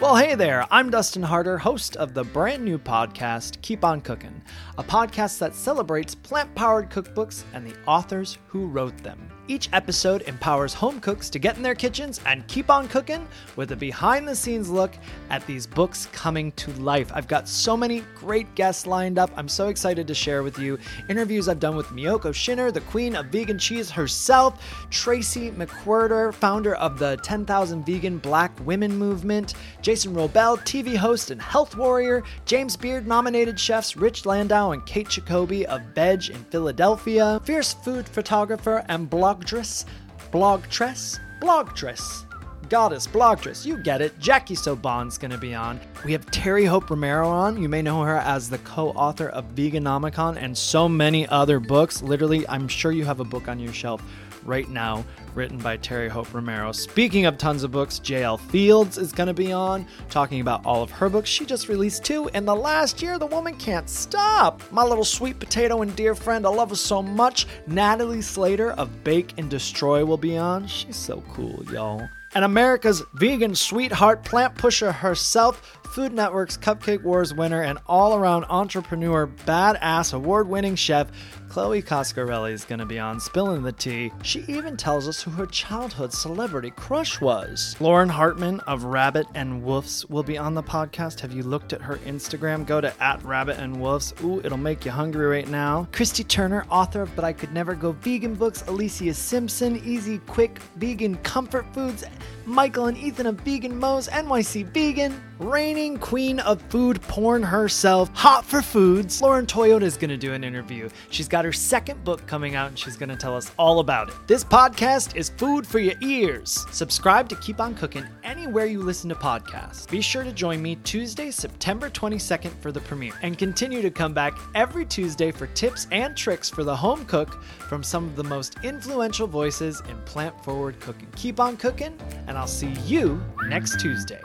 Well, hey there, I'm Dustin Harder, host of the brand new podcast, Keep On Cooking, a podcast that celebrates plant powered cookbooks and the authors who wrote them. Each episode empowers home cooks to get in their kitchens and keep on cooking with a behind the scenes look at these books coming to life. I've got so many great guests lined up. I'm so excited to share with you interviews I've done with Miyoko Schinner, the queen of vegan cheese herself, Tracye McQuirter, founder of the 10,000 Vegan Black Women Movement, Jason Wrobel, TV host and health warrior, James Beard nominated chefs Rich Landau and Kate Jacoby of Vedge in Philadelphia, fierce food photographer and blogdress, blogtress, blogtress. Goddess, blogtress, you get it. Jackie Sobon's gonna be on. We have Terry Hope Romero on. You may know her as the co-author of Veganomicon and so many other books. Literally, I'm sure you have a book on your shelf right now written by Terry Hope Romero. Speaking of tons of books, JL Fields is going to be on talking about all of her books. She just released two in the last year. The woman can't stop. My little sweet potato and dear friend, I love her so much. Natalie Slater of Bake and Destroy will be on. She's so cool, y'all. And America's vegan sweetheart plant pusher herself, Food Network's Cupcake Wars winner and all around entrepreneur, badass award winning chef, Chloe Coscarelli is going to be on Spilling the Tea. She even tells us who her childhood celebrity crush was. Lauren Hartmann of Rabbit and Wolves will be on the podcast. Have you looked at her Instagram? Go to at Rabbit and Wolves. Ooh, it'll make you hungry right now. Kristy Turner, author of But I Could Never Go Vegan books. Alicia Simpson, Easy Quick Vegan Comfort Foods. Michael and Ethan of Vegan Mo's, NYC Vegan, reigning queen of food porn herself, Hot for Foods. Lauren Toyota is going to do an interview. She's got her second book coming out and she's going to tell us all about it. This podcast is food for your ears. Subscribe to Keep On Cooking anywhere you listen to podcasts. Be sure to join me Tuesday, September 22nd for the premiere and continue to come back every Tuesday for tips and tricks for the home cook from some of the most influential voices in plant forward cooking. Keep on cooking, and I'll see you next Tuesday.